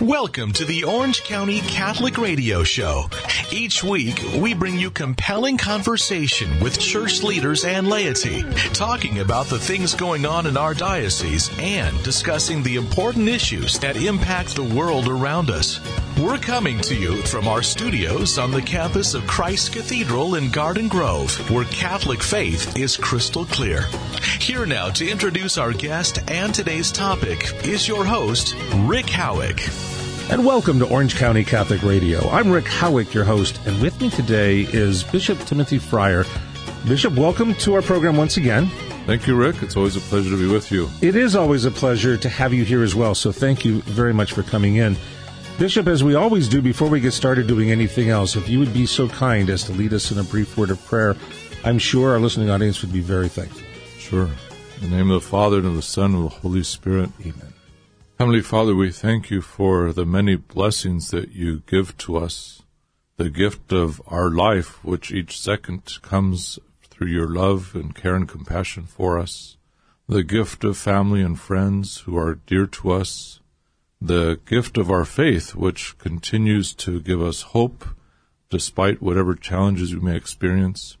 Welcome to the Orange County Catholic Radio Show. Each week, we bring you compelling conversation with church leaders and laity, talking about the things going on in our diocese and discussing the important issues that impact the world around us. We're coming to you from our studios on the campus of Christ Cathedral in Garden Grove, where Catholic faith is crystal clear. Here now to introduce our guest and today's topic is your host, Rick Howick. And welcome to Orange County Catholic Radio. I'm Rick Howick, your host, and with me today is Bishop Timothy Freyer. Bishop, welcome to our program once again. Thank you, Rick. It's always a pleasure to be with you. It is always a pleasure to have you here as well, so thank you very much for coming in. Bishop, as we always do before we get started doing anything else, if you would be so kind as to lead us in a brief word of prayer, I'm sure our listening audience would be very thankful. Sure. In the name of the Father, and of the Son, and of the Holy Spirit. Amen. Heavenly Father, we thank you for the many blessings that you give to us, the gift of our life, which each second comes through your love and care and compassion for us, the gift of family and friends who are dear to us, the gift of our faith, which continues to give us hope despite whatever challenges we may experience,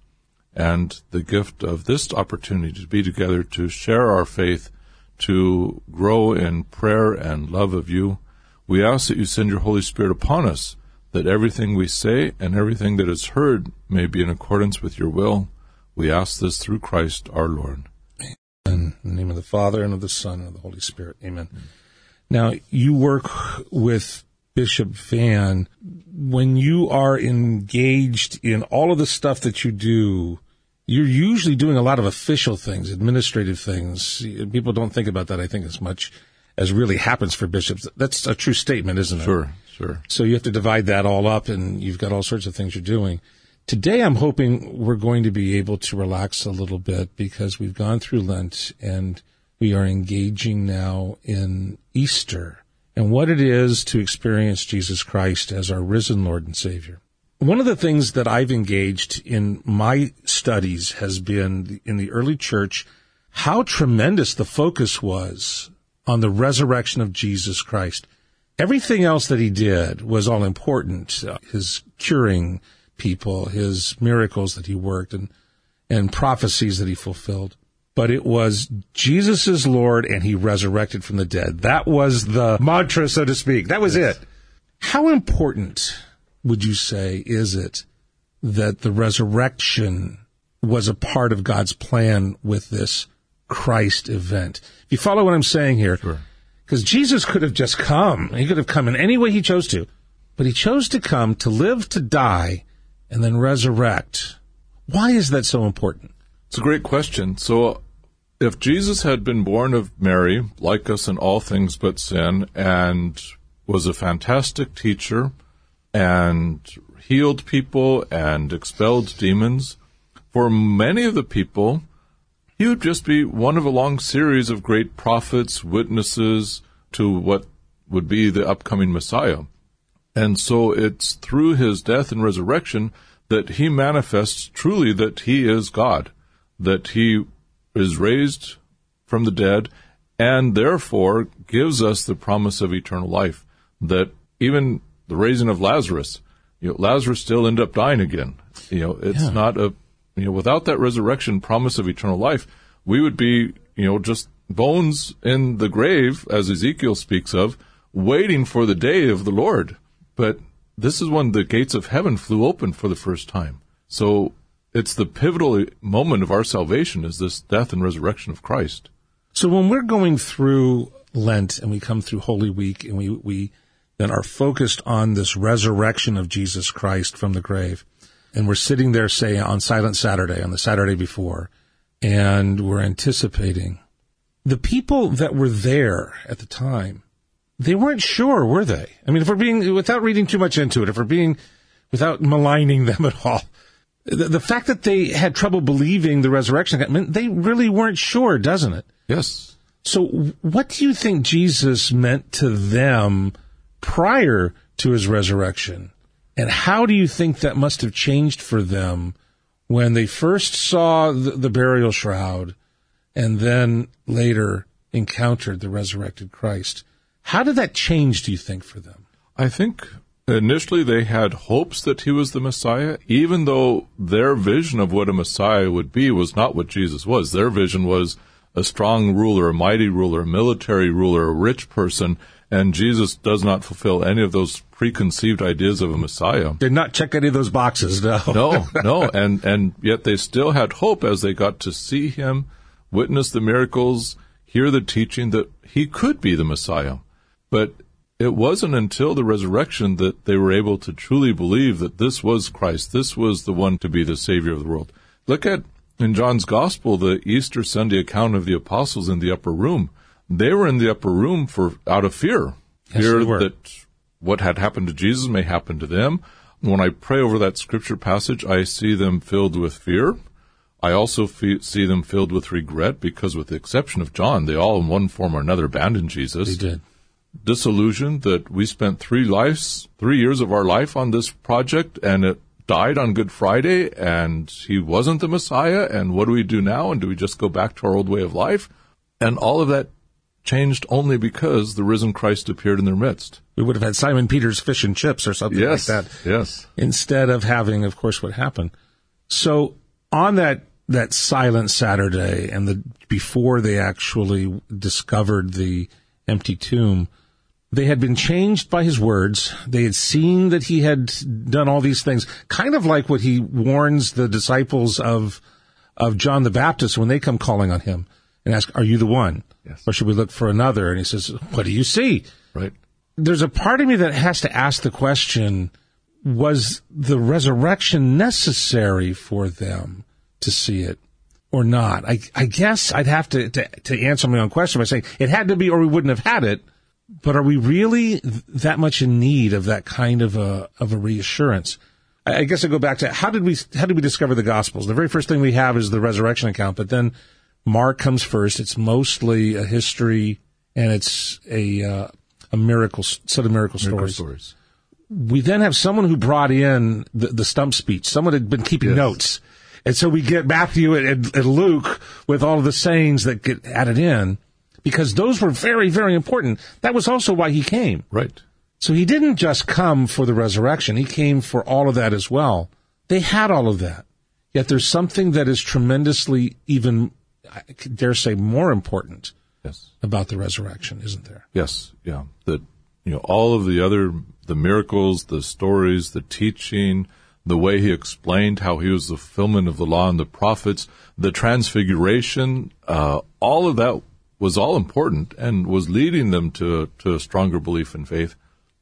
and the gift of this opportunity to be together to share our faith to grow in prayer and love of you. We ask that you send your Holy Spirit upon us, that everything we say and everything that is heard may be in accordance with your will. We ask this through Christ our Lord. In the name of the Father, and of the Son, and of the Holy Spirit. Amen. Now, you work with Bishop Vann. When you are engaged in all of the stuff that you do, you're usually doing a lot of official things, administrative things. People don't think about that, I think, as much as really happens for bishops. That's a true statement, isn't it? Sure, sure. So you have to divide that all up and you've got all sorts of things you're doing. Today I'm hoping we're going to be able to relax a little bit because we've gone through Lent and we are engaging now in Easter and what it is to experience Jesus Christ as our risen Lord and Savior. One of the things that I've engaged in my studies has been in the early church how tremendous the focus was on the resurrection of Jesus Christ. Everything else that he did was all important. Uh, his curing people, his miracles that he worked and, and prophecies that he fulfilled. But it was Jesus is Lord and he resurrected from the dead. That was the mantra, so to speak. That was it. How important would you say is it that the resurrection was a part of God's plan with this Christ event? If you follow what I'm saying here, because sure. Jesus could have just come. He could have come in any way he chose to, but he chose to come to live, to die, and then resurrect. Why is that so important? It's a great question. So, if Jesus had been born of Mary, like us in all things but sin, and was a fantastic teacher, and healed people and expelled demons. For many of the people, he would just be one of a long series of great prophets, witnesses to what would be the upcoming Messiah. And so it's through his death and resurrection that he manifests truly that he is God, that he is raised from the dead, and therefore gives us the promise of eternal life, that even the raising of Lazarus, you know, Lazarus still end up dying again. You know, it's yeah. not a, you know, without that resurrection promise of eternal life, we would be, you know, just bones in the grave, as Ezekiel speaks of, waiting for the day of the Lord. But this is when the gates of heaven flew open for the first time. So it's the pivotal moment of our salvation is this death and resurrection of Christ. So when we're going through Lent and we come through Holy Week and we, we that are focused on this resurrection of Jesus Christ from the grave. And we're sitting there, say, on Silent Saturday, on the Saturday before, and we're anticipating. The people that were there at the time, they weren't sure, were they? I mean, if we're being, without reading too much into it, if we're being, without maligning them at all, the, the fact that they had trouble believing the resurrection, I mean, they really weren't sure, doesn't it? Yes. So what do you think Jesus meant to them prior to his resurrection. And how do you think that must have changed for them when they first saw the, the burial shroud and then later encountered the resurrected Christ? How did that change, do you think, for them? I think initially they had hopes that he was the Messiah, even though their vision of what a Messiah would be was not what Jesus was. Their vision was a strong ruler, a mighty ruler, a military ruler, a rich person, and Jesus does not fulfill any of those preconceived ideas of a Messiah. Did not check any of those boxes, no. no, no, and and yet they still had hope as they got to see him, witness the miracles, hear the teaching that he could be the Messiah. But it wasn't until the resurrection that they were able to truly believe that this was Christ, this was the one to be the Savior of the world. Look at in John's Gospel the Easter Sunday account of the apostles in the upper room. They were in the upper room for out of fear, Yes, fear that what had happened to Jesus may happen to them. When I pray over that scripture passage, I see them filled with fear. I also fe- see them filled with regret because, with the exception of John, they all in one form or another abandoned Jesus They did. Disillusioned that we spent three lives, three years of our life on this project and it died on Good Friday and he wasn't the Messiah. And what do we do now? And do we just go back to our old way of life? And all of that changed only because the risen Christ appeared in their midst. We would have had Simon Peter's fish and chips or something Yes. like that. Yes. instead of having, of course, what happened. So on that that silent Saturday and the before they actually discovered the empty tomb, they had been changed by his words. They had seen that he had done all these things, kind of like what he warns the disciples of of John the Baptist when they come calling on him and ask, "Are you the one?" Yes. Or should we look for another? And he says, "What do you see?" Right. there's a part of me that has to ask the question was the resurrection necessary for them to see it or not i, I guess i'd have to, to, to answer my own question by saying it had to be or we wouldn't have had it but are we really th- that much in need of that kind of a of a reassurance I I guess I go back to how did we how did we discover the Gospels? The very first thing we have is the resurrection account, but then Mark comes first. It's mostly a history and it's a uh, a miracle set of miracle Miracle stories. stories. We then have someone who brought in the, the stump speech. Someone had been keeping Yes. notes, and so we get Matthew and, and, and Luke with all of the sayings that get added in because those were very very important. That was also why he came. Right. So he didn't just come for the resurrection, he came for all of that as well. They had all of that. Yet there's something that is tremendously, even, I dare say, more important Yes. about the resurrection, isn't there? Yes, yeah. That you know, all of the other the miracles, the stories, the teaching, the way he explained how he was the fulfillment of the law and the prophets, the transfiguration, uh, all of that was all important and was leading them to to a stronger belief in faith.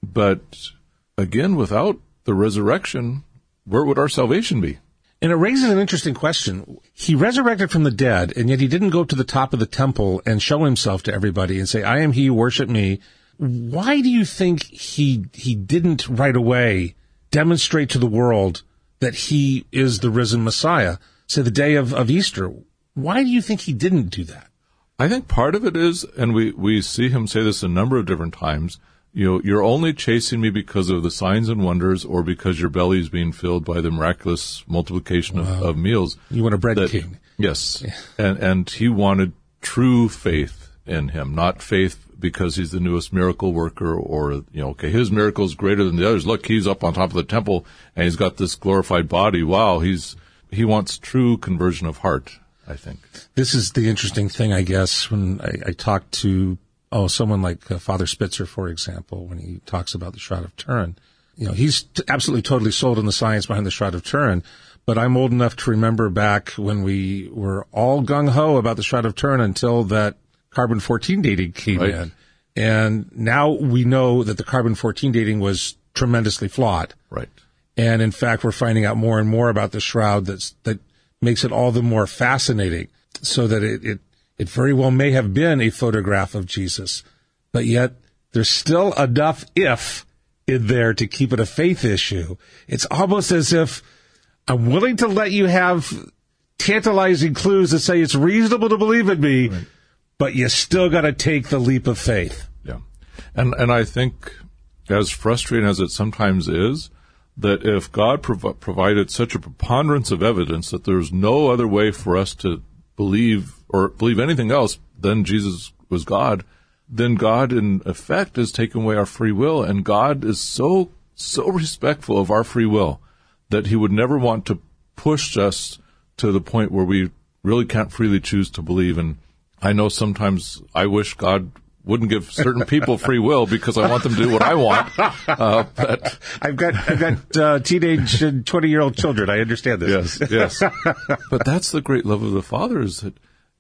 But again, without the resurrection, where would our salvation be? And it raises an interesting question. He resurrected from the dead, and yet he didn't go to the top of the temple and show himself to everybody and say, I am he, worship me. Why do you think he, he didn't right away demonstrate to the world that he is the risen Messiah? Say the day of, of Easter. Why do you think he didn't do that? I think part of it is, and we, we see him say this a number of different times, you know, you're only chasing me because of the signs and wonders or because your belly is being filled by the miraculous multiplication of, of meals. You want a bread That- king. Yes. And, and he wanted true faith in him, not faith because he's the newest miracle worker or, you know, okay, his miracle is greater than the others. Look, he's up on top of the temple and he's got this glorified body. Wow. He's, he wants true conversion of heart, I think. This is the interesting thing, I guess, when I, I talk to, oh, someone like uh, Father Spitzer, for example, when he talks about the Shroud of Turin. You know, he's t- absolutely totally sold on the science behind the Shroud of Turin, but I'm old enough to remember back when we were all gung ho about the Shroud of Turin until that carbon 14 dating came Right. in. And now we know that the carbon 14 dating was tremendously flawed. Right. And in fact, we're finding out more and more about the shroud that's, that makes it all the more fascinating so that it, it, it very well may have been a photograph of Jesus, but yet there's still enough if in there to keep it a faith issue. It's almost as if I'm willing to let you have tantalizing clues that say it's reasonable to believe in me, but you still got to take the leap of faith. Yeah. And, and I think as frustrating as it sometimes is, that if God prov- provided such a preponderance of evidence that there's no other way for us to believe or believe anything else than Jesus was God, then God, in effect, has taken away our free will. And God is so, so respectful of our free will that He would never want to push us to the point where we really can't freely choose to believe. And I know sometimes I wish God wouldn't give certain people free will because I want them to do what I want. Uh, but I've got I've got uh, teenage and twenty year old children. I understand this. yes, yes. but that's the great love of the Father is that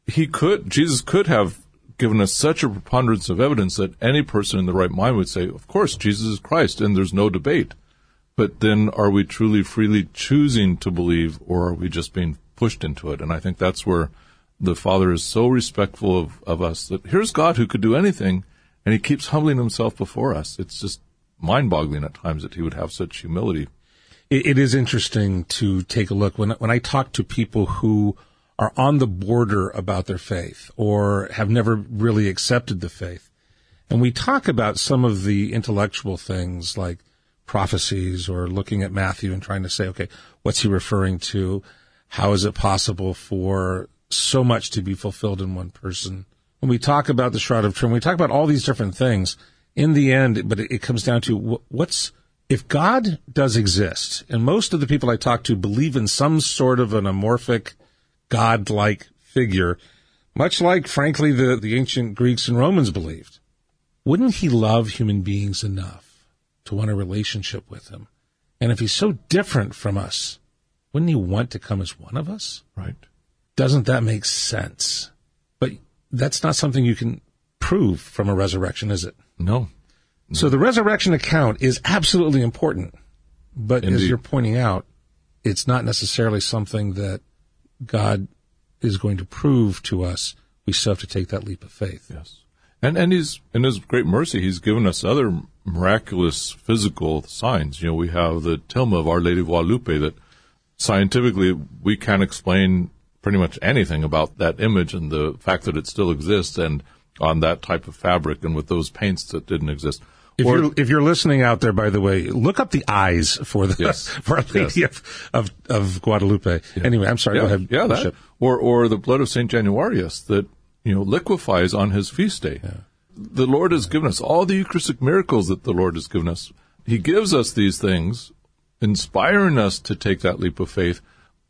He could, Jesus could have given us such a preponderance of evidence that any person in the right mind would say, of course, Jesus is Christ, and there's no debate. But then are we truly freely choosing to believe, or are we just being pushed into it? And I think that's where the Father is so respectful of, of us that here's God who could do anything, and he keeps humbling himself before us. It's just mind boggling at times that he would have such humility. It, it is interesting to take a look when when I talk to people who are on the border about their faith or have never really accepted the faith. And we talk about some of the intellectual things like prophecies or looking at Matthew and trying to say, okay, what's he referring to? How is it possible for so much to be fulfilled in one person? When we talk about the Shroud of Turin, we talk about all these different things. In the end, but it comes down to what's, if God does exist, and most of the people I talk to believe in some sort of an amorphic, God-like figure, much like, frankly, the, the ancient Greeks and Romans believed, wouldn't he love human beings enough to want a relationship with him? And if he's so different from us, wouldn't he want to come as one of us? Right. Doesn't that make sense? But that's not something you can prove from a resurrection, is it? No. So the resurrection account is absolutely important. But as you're pointing out, it's not necessarily something that God is going to prove to us. We still have to take that leap of faith. Yes. And and he's in his great mercy, he's given us other miraculous physical signs. You know, we have the tilma of Our Lady of Guadalupe that scientifically we can't explain pretty much anything about that image and the fact that it still exists and on that type of fabric and with those paints that didn't exist. If Or- you're if you're listening out there, by the way, look up the eyes for the Yes. for Our Lady Yes. of, of of Guadalupe. Anyway, I'm sorry. yeah, Go ahead. yeah, that, or or the blood of Saint Januarius that you know liquefies on his feast day. The Lord has given us all the Eucharistic miracles that the Lord has given us. He gives us these things, inspiring us to take that leap of faith.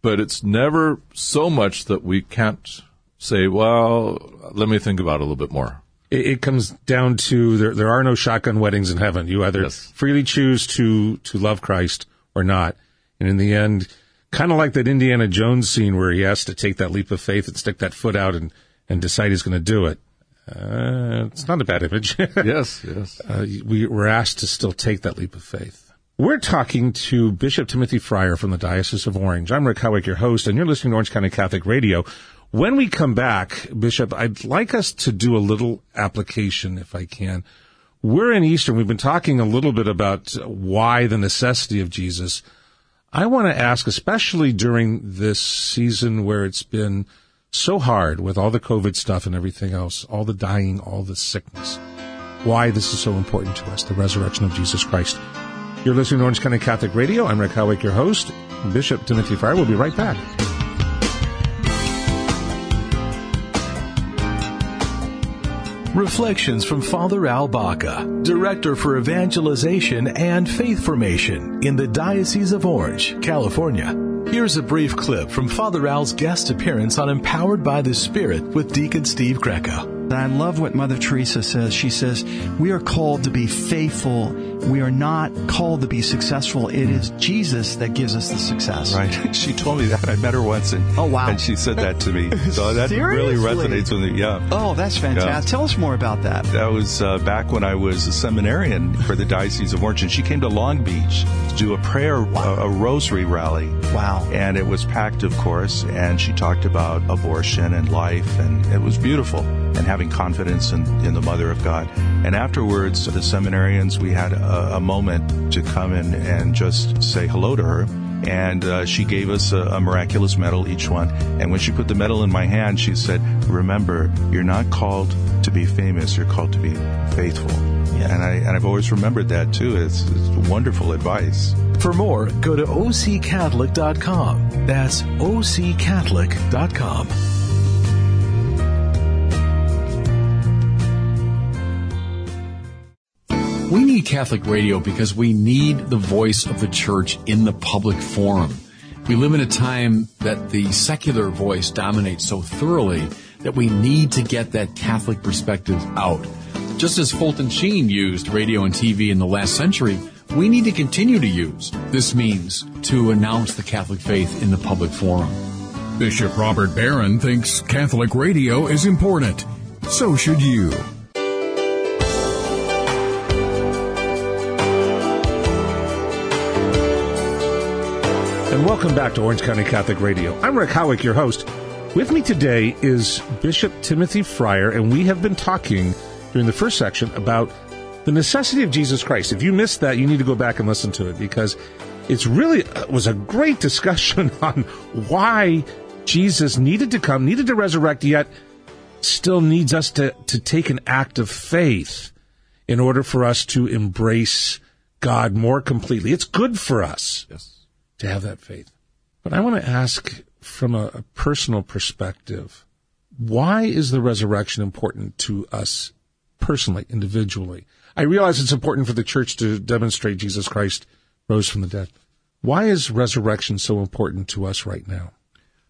But it's never so much that we can't say, "Well, let me think about it a little bit more." it, it comes down to there, there are no shotgun weddings in heaven. You either Yes. freely choose to, to love Christ or not. And in the end, kind of like that Indiana Jones scene where he has to take that leap of faith and stick that foot out and, and decide he's going to do it. Uh, it's not a bad image. Yes, yes. uh, We're asked to still take that leap of faith. We're talking to Bishop Timothy Freyer from the Diocese of Orange. I'm Rick Howick, your host, and you're listening to Orange County Catholic Radio. When we come back, Bishop, I'd like us to do a little application, if I can. We're in Easter. We've been talking a little bit about why the necessity of Jesus. I want to ask, especially during this season where it's been so hard with all the COVID stuff and everything else, all the dying, all the sickness, why this is so important to us, the resurrection of Jesus Christ. You're listening to Orange County Catholic Radio. I'm Rick Howick, your host. Bishop Timothy Freyer will be right back. Reflections from Father Al Baca, Director for Evangelization and Faith Formation in the Diocese of Orange, California. Here's a brief clip from Father Al's guest appearance on Empowered by the Spirit with Deacon Steve Greco. I love what Mother Teresa says. She says, We are called to be faithful. We are not called to be successful. It is Jesus that gives us the success. Right. She told me that. I met her once and Oh, wow. and she said that to me. So that really resonates with me. Yeah. Oh, that's fantastic. Yeah. Tell us more about that. That was uh, back when I was a seminarian for the Diocese of Orange, and she came to Long Beach to do a prayer, a, a rosary rally. Wow. And it was packed, of course, and she talked about abortion and life, and it was beautiful, and having confidence in, in the Mother of God. And afterwards, the seminarians, we had a, a moment to come in and just say hello to her. And uh, she gave us a, a miraculous medal, each one. And when she put the medal in my hand, she said, Remember, you're not called to be famous, you're called to be faithful. And, I, and I've always remembered that too. It's, it's wonderful advice. For more, go to occatholic.com. That's occatholic.com. We need Catholic radio because we need the voice of the church in the public forum. We live in a time that the secular voice dominates so thoroughly that we need to get that Catholic perspective out. Just as Fulton Sheen used radio and TV in the last century, we need to continue to use this means to announce the Catholic faith in the public forum. Bishop Robert Barron thinks Catholic radio is important. So should you. Welcome back to Orange County Catholic Radio. I'm Rick Howick, your host. With me today is Bishop Timothy Freyer, and we have been talking during the first section about the necessity of Jesus Christ. If you missed that, you need to go back and listen to it because it's really it uh, was a great discussion on why Jesus needed to come, needed to resurrect, yet still needs us to, to take an act of faith in order for us to embrace God more completely. It's good for us. Yes to have that faith. But I want to ask from a, a personal perspective, why is the resurrection important to us personally, individually? I realize it's important for the church to demonstrate Jesus Christ rose from the dead. Why is resurrection so important to us right now?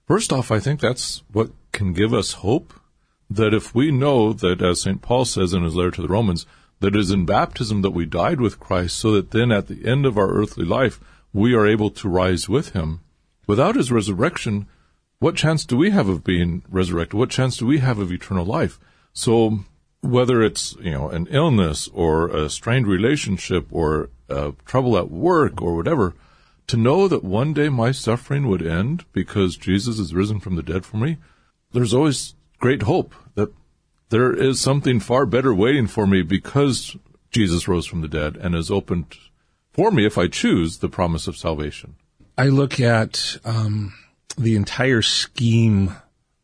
First off, I think that's what can give us hope that if we know that, as St. Paul says in his letter to the Romans, that it is in baptism that we died with Christ, so that then at the end of our earthly life, we are able to rise with him. Without his resurrection, what chance do we have of being resurrected? What chance do we have of eternal life? So whether it's, you know, an illness or a strained relationship or uh, trouble at work or whatever, to know that one day my suffering would end because Jesus is risen from the dead for me, there's always great hope that there is something far better waiting for me because Jesus rose from the dead and has opened for me if I choose the promise of salvation. I look at um, the entire scheme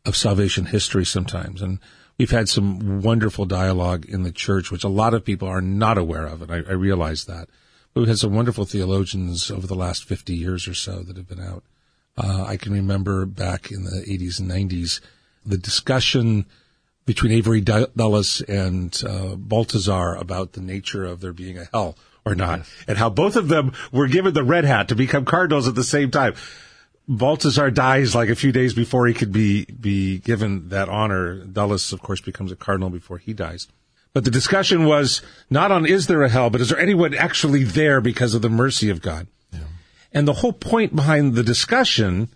of salvation history sometimes, and we've had some wonderful dialogue in the church, which a lot of people are not aware of, and I, I realize that. But we've had some wonderful theologians over the last 50 years or so that have been out. Uh, I can remember back in the 80s and 90s, the discussion between Avery Dulles and uh, Balthasar about the nature of there being a hell or not, yes. and how both of them were given the red hat to become cardinals at the same time. Balthasar dies like a few days before he could be be given that honor. Dulles, of course, becomes a cardinal before he dies. But the discussion was not on is there a hell, but is there anyone actually there because of the mercy of God? Yeah. And the whole point behind the discussion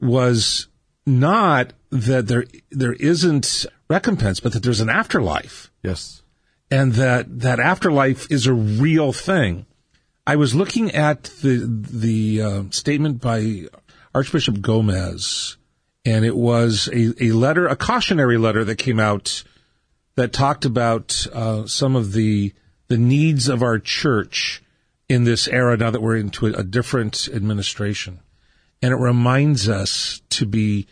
was not that there there isn't recompense, but that there's an afterlife. Yes and that that afterlife is a real thing. I was looking at the the uh, statement by Archbishop Gomez, and it was a, a letter, a cautionary letter that came out that talked about uh, some of the the needs of our church in this era now that we're into a, a different administration, and it reminds us to be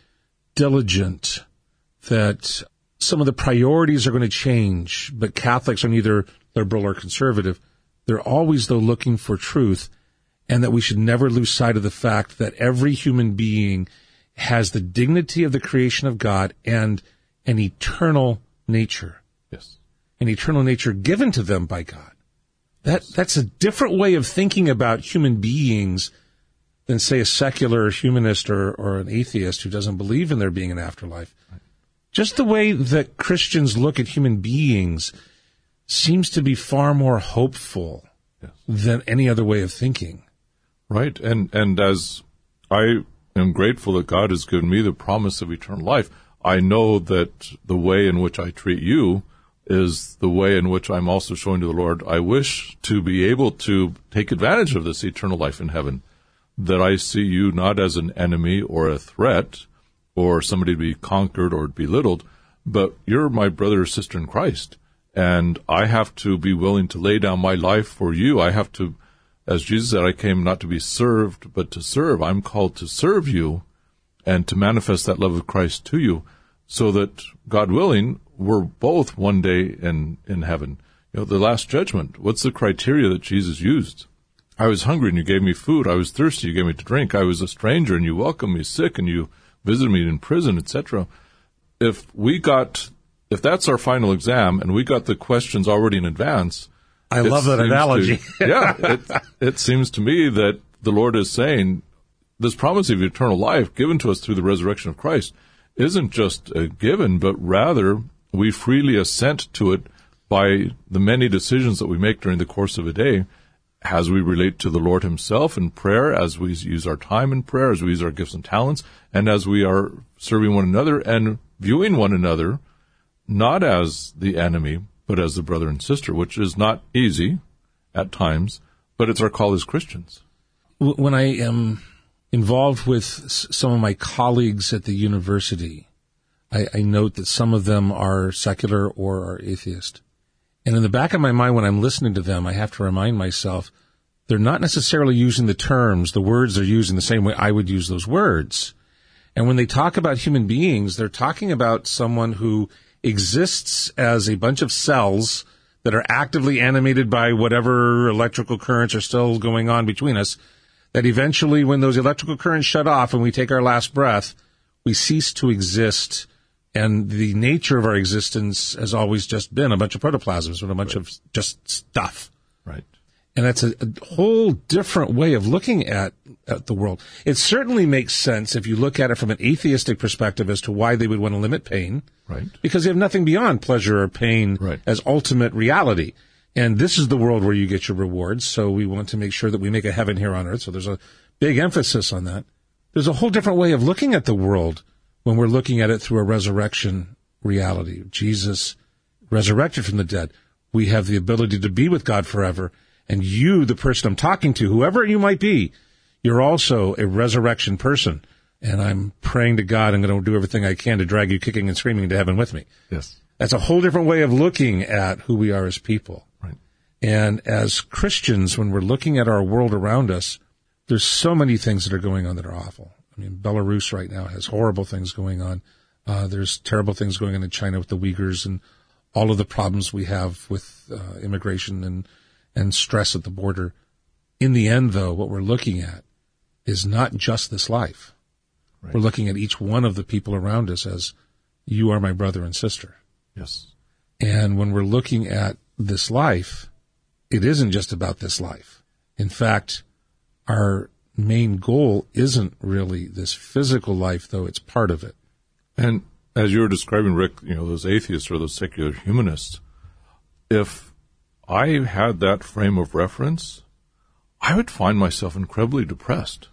diligent that some of the priorities are going to change, but Catholics are neither liberal or conservative. They're always, though, looking for truth, and that we should never lose sight of the fact that every human being has the dignity of the creation of God and an eternal nature. Yes. An eternal nature given to them by God. That, that's a different way of thinking about human beings than, say, a secular humanist or, or an atheist who doesn't believe in there being an afterlife. Right just the way that Christians look at human beings seems to be far more hopeful yes. than any other way of thinking. Right. And, and as I am grateful that God has given me the promise of eternal life, I know that the way in which I treat you is the way in which I'm also showing to the Lord I wish to be able to take advantage of this eternal life in heaven. That I see you not as an enemy or a threat, or somebody to be conquered or belittled, but you're my brother or sister in Christ. And I have to be willing to lay down my life for you. I have to, as Jesus said, I came not to be served, but to serve. I'm called to serve you and to manifest that love of Christ to you so that, God willing, we're both one day in, in heaven. You know, the last judgment, what's the criteria that Jesus used? I was hungry and you gave me food. I was thirsty, you gave me to drink. I was a stranger and you welcomed me, sick and you visited me in prison, etc. If we got, if that's our final exam and we got the questions already in advance, I love that seems to- analogy. yeah, it, it seems to me that the Lord is saying this promise of eternal life given to us through the resurrection of Christ isn't just a given, but rather we freely assent to it by the many decisions that we make during the course of a day as we relate to the Lord Himself in prayer, as we use our time in prayer, as we use our gifts and talents, and as we are serving one another and viewing one another not as the enemy, but as the brother and sister, which is not easy at times, but it's our call as Christians. When I am involved with some of my colleagues at the university, I, I note that some of them are secular or are atheist. And in the back of my mind, when I'm listening to them, I have to remind myself they're not necessarily using the terms, the words they're using the same way I would use those words. And when they talk about human beings, they're talking about someone who exists as a bunch of cells that are actively animated by whatever electrical currents are still going on between us. That eventually, when those electrical currents shut off and we take our last breath, we cease to exist. And the nature of our existence has always just been a bunch of protoplasms and a bunch of just stuff. Right. And that's a, a whole different way of looking at, at the world. It certainly makes sense if you look at it from an atheistic perspective as to why they would want to limit pain. Right. Because they have nothing beyond pleasure or pain Right. as ultimate reality. And this is the world where you get your rewards. So we want to make sure that we make a heaven here on earth. So there's a big emphasis on that. There's a whole different way of looking at the world when we're looking at it through a resurrection reality. Jesus resurrected from the dead. We have the ability to be with God forever. And you, the person I'm talking to, whoever you might be, you're also a resurrection person. And I'm praying to God, I'm going to do everything I can to drag you kicking and screaming to heaven with me. Yes. That's a whole different way of looking at who we are as people. Right. And as Christians, when we're looking at our world around us, there's so many things that are going on that are awful. I mean, Belarus right now has horrible things going on. Uh, there's terrible things going on in China with the Uyghurs and all of the problems we have with uh, immigration and and stress at the border. In the end, though, what we're looking at is not just this life. We're looking at each one of the people around us as you are my brother and sister. Yes. And when we're looking at this life, it isn't just about this life. In fact, our main goal isn't really this physical life, though it's part of it. And as you were describing, Rick, you know, those atheists or those secular humanists, if I had that frame of reference, I would find myself incredibly depressed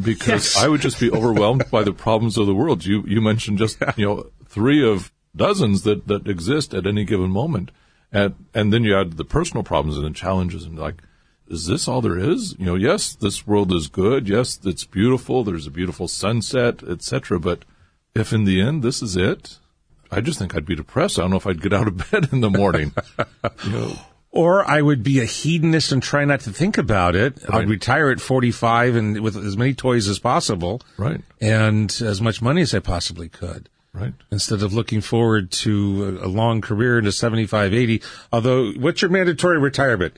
because Yes. I would just be overwhelmed by the problems of the world. You you mentioned just you know three of dozens that that exist at any given moment, and and then you add the personal problems and the challenges and like. Is this all there is? You know, yes, this world is good. Yes, it's beautiful. There's a beautiful sunset, etc. But if in the end this is it, I just think I'd be depressed. I don't know if I'd get out of bed in the morning. you know, Or I would be a hedonist and try not to think about it. Right. I'd retire at 45 and with as many toys as possible. Right. And as much money as I possibly could. right? Instead of looking forward to a, long career into 75, 80. Although, what's your mandatory retirement?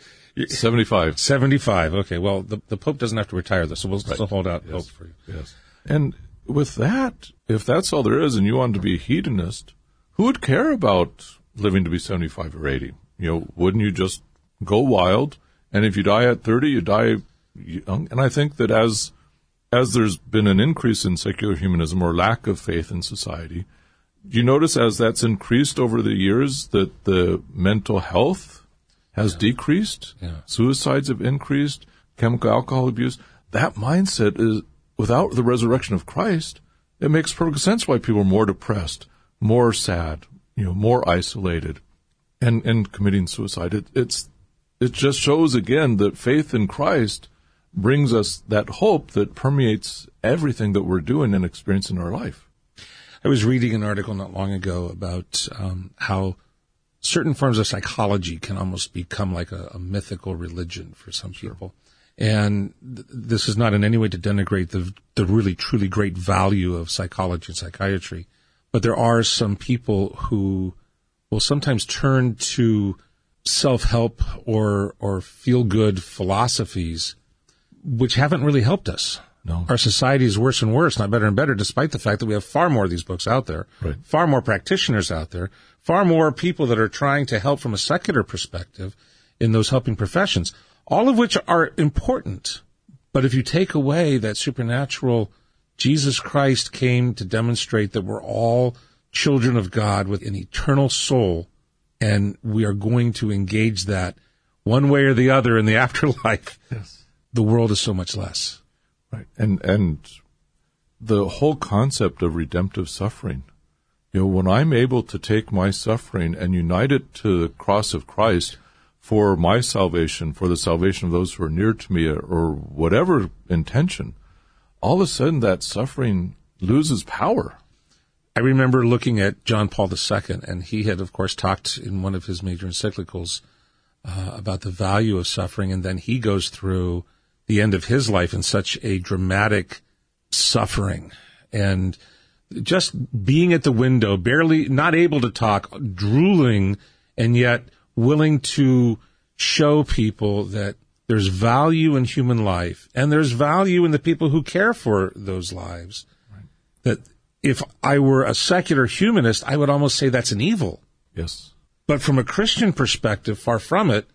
75. 75. Okay. Well, the, the Pope doesn't have to retire though, so we'll still hold out hope for you. Yes. And with that, if that's all there is and you want to be a hedonist, who would care about living to be 75 or 80? You know, wouldn't you just go wild? And if you die at 30, you die young. And I think that as, as there's been an increase in secular humanism or lack of faith in society, you notice as that's increased over the years that the mental health has decreased? Yeah. Suicides have increased, chemical alcohol abuse. That mindset is, without the resurrection of Christ, it makes perfect sense why people are more depressed, more sad, you know, more isolated, and, and committing suicide. It, it's, it just shows again that faith in Christ brings us that hope that permeates everything that we're doing and experiencing in our life. I was reading an article not long ago about um, how certain forms of psychology can almost become like a, a mythical religion for some people. And th- this is not in any way to denigrate the the really truly great value of psychology and psychiatry, but there are some people who will sometimes turn to self help or or feel good philosophies, which haven't really helped us. No. Our society is worse and worse, not better and better, despite the fact that we have far more of these books out there, Right. far more practitioners out there, far more people that are trying to help from a secular perspective. in those helping professions, all of which are important. But if you take away that supernatural, Jesus Christ came to demonstrate that we're all children of God with an eternal soul, and we are going to engage that one way or the other in the afterlife. Yes. The world is so much less. Right. And and the whole concept of redemptive suffering. You know, when I'm able to take my suffering and unite it to the cross of Christ for my salvation, for the salvation of those who are near to me, or whatever intention, all of a sudden that suffering loses power. I remember looking at John Paul II, and he had, of course, talked in one of his major encyclicals uh, about the value of suffering, and then he goes through the end of his life in such a dramatic suffering and just being at the window, barely not able to talk, drooling, and yet willing to show people that there's value in human life and there's value in the people who care for those lives. Right. That if I were a secular humanist, I would almost say that's an evil. Yes. But from a Christian perspective, far from it,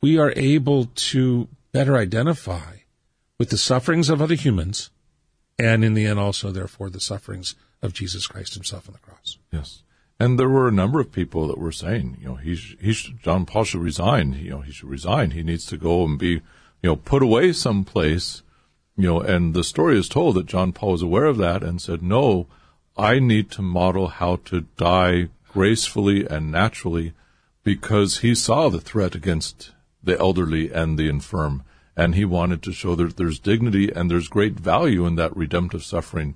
we are able to better identify with the sufferings of other humans and in the end also, therefore, the sufferings of Jesus Christ himself on the cross. Yes. And there were a number of people that were saying, you know, he, he should, John Paul should resign. You know, he should resign. He needs to go and be, you know, put away someplace. You know, and the story is told that John Paul was aware of that and said, no, I need to model how to die gracefully and naturally because he saw the threat against the elderly and the infirm. And he wanted to show that there's dignity and there's great value in that redemptive suffering.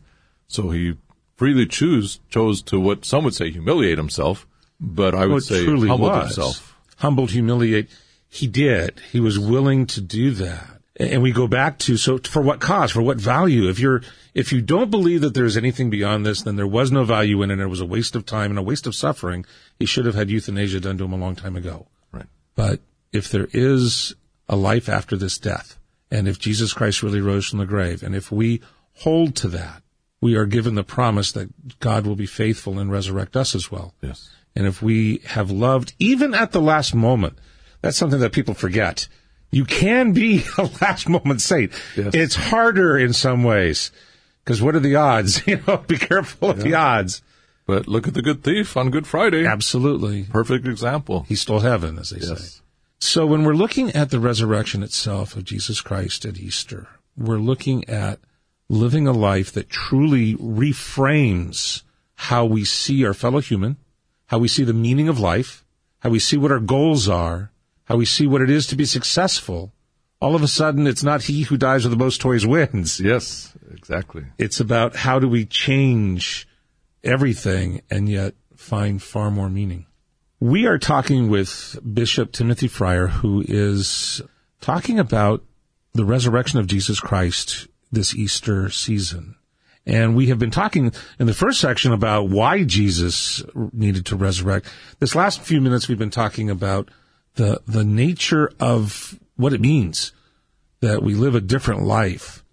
So he freely choose chose to what some would say humiliate himself, but I would well, say truly humbled was. himself. Humbled, humiliate. He did. He was willing to do that. And we go back to so for what cause, for what value? If you're if you don't believe that there's anything beyond this, then there was no value in it. And it was a waste of time and a waste of suffering. He should have had euthanasia done to him a long time ago. Right. But if there is a life after this death, and if Jesus Christ really rose from the grave, and if we hold to that, we are given the promise that God will be faithful and resurrect us as well. Yes. And if we have loved, even at the last moment, that's something that people forget. You can be a last moment saint. Yes. It's harder in some ways. Because what are the odds? You know, be careful of yeah. the odds. But look at the good thief on Good Friday. Absolutely. Perfect example. He stole heaven, as they yes. say. So when we're looking at the resurrection itself of Jesus Christ at Easter, we're looking at living a life that truly reframes how we see our fellow human, how we see the meaning of life, how we see what our goals are, how we see what it is to be successful. All of a sudden, it's not he who dies with the most toys wins. Yes, exactly. It's about how do we change everything and yet find far more meaning. We are talking with Bishop Timothy Freyer, who is talking about the resurrection of Jesus Christ this Easter season. And we have been talking in the first section about why Jesus needed to resurrect. This last few minutes we've been talking about the, the nature of what it means that we live a different life.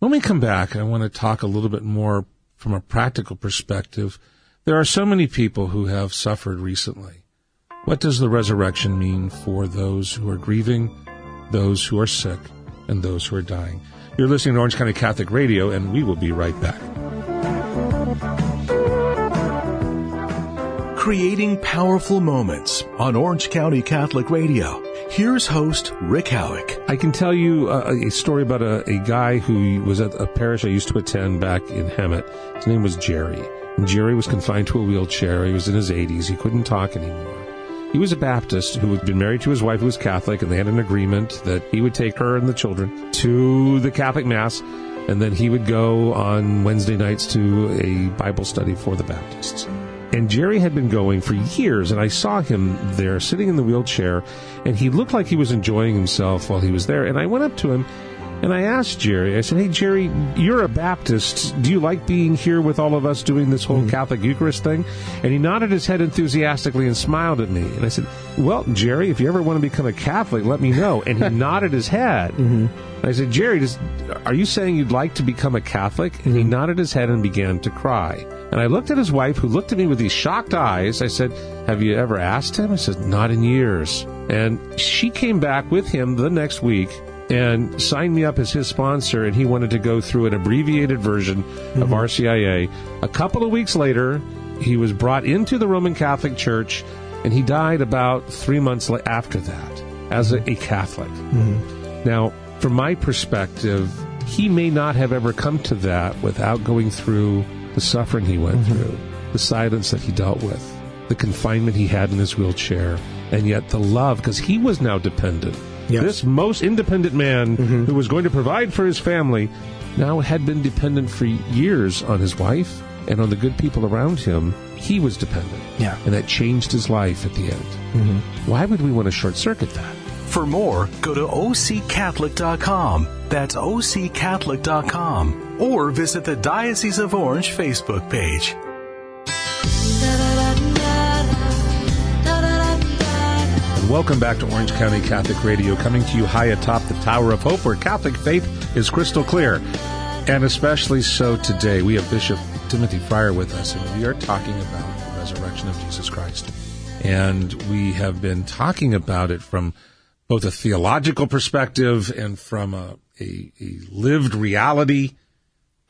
When we come back, I want to talk a little bit more from a practical perspective. There are so many people who have suffered recently. What does the resurrection mean for those who are grieving, those who are sick, and those who are dying? You're listening to Orange County Catholic Radio, and we will be right back. Creating powerful moments on Orange County Catholic Radio. Here's host Rick Howick. I can tell you a, a story about a, a, guy who was at a parish I used to attend back in Hemet. His name was Jerry. And Jerry was confined to a wheelchair. He was in his 80s. He couldn't talk anymore. He was a Baptist who had been married to his wife who was Catholic, and they had an agreement that he would take her and the children to the Catholic Mass, and then he would go on Wednesday nights to a Bible study for the Baptists. And Jerry had been going for years, and I saw him there sitting in the wheelchair, and he looked like he was enjoying himself while he was there. And I went up to him, And I asked Jerry, I said, Hey, Jerry, you're a Baptist. Do you like being here with all of us doing this whole mm-hmm. Catholic Eucharist thing? And he nodded his head enthusiastically and smiled at me. And I said, Well, Jerry, if you ever want to become a Catholic, let me know. And he nodded his head. Mm-hmm. And I said, Jerry, does, are you saying you'd like to become a Catholic? And he mm-hmm. nodded his head and began to cry. And I looked at his wife, who looked at me with these shocked eyes. I said, Have you ever asked him? I said, Not in years. And she came back with him the next week and signed me up as his sponsor, and he wanted to go through an abbreviated version of mm-hmm. RCIA. A couple of weeks later, he was brought into the Roman Catholic Church, and he died about three months after that as a, a Catholic. Mm-hmm. Now, from my perspective, he may not have ever come to that without going through the suffering he went mm-hmm. through, the silence that he dealt with, the confinement he had in his wheelchair, and yet the love, because he was now dependent. Yes. This most independent man mm-hmm. who was going to provide for his family now had been dependent for years on his wife and on the good people around him. He was dependent. Yeah. And that changed his life at the end. Mm-hmm. Why would we want to short circuit that? For more, go to occatholic.com. That's occatholic.com. Or visit the Diocese of Orange Facebook page. Welcome back to Orange County Catholic Radio, coming to you high atop the Tower of Hope, where Catholic faith is crystal clear. And especially so today. We have Bishop Timothy Freyer with us, and we are talking about the resurrection of Jesus Christ. And we have been talking about it from both a theological perspective and from a, a, a lived reality.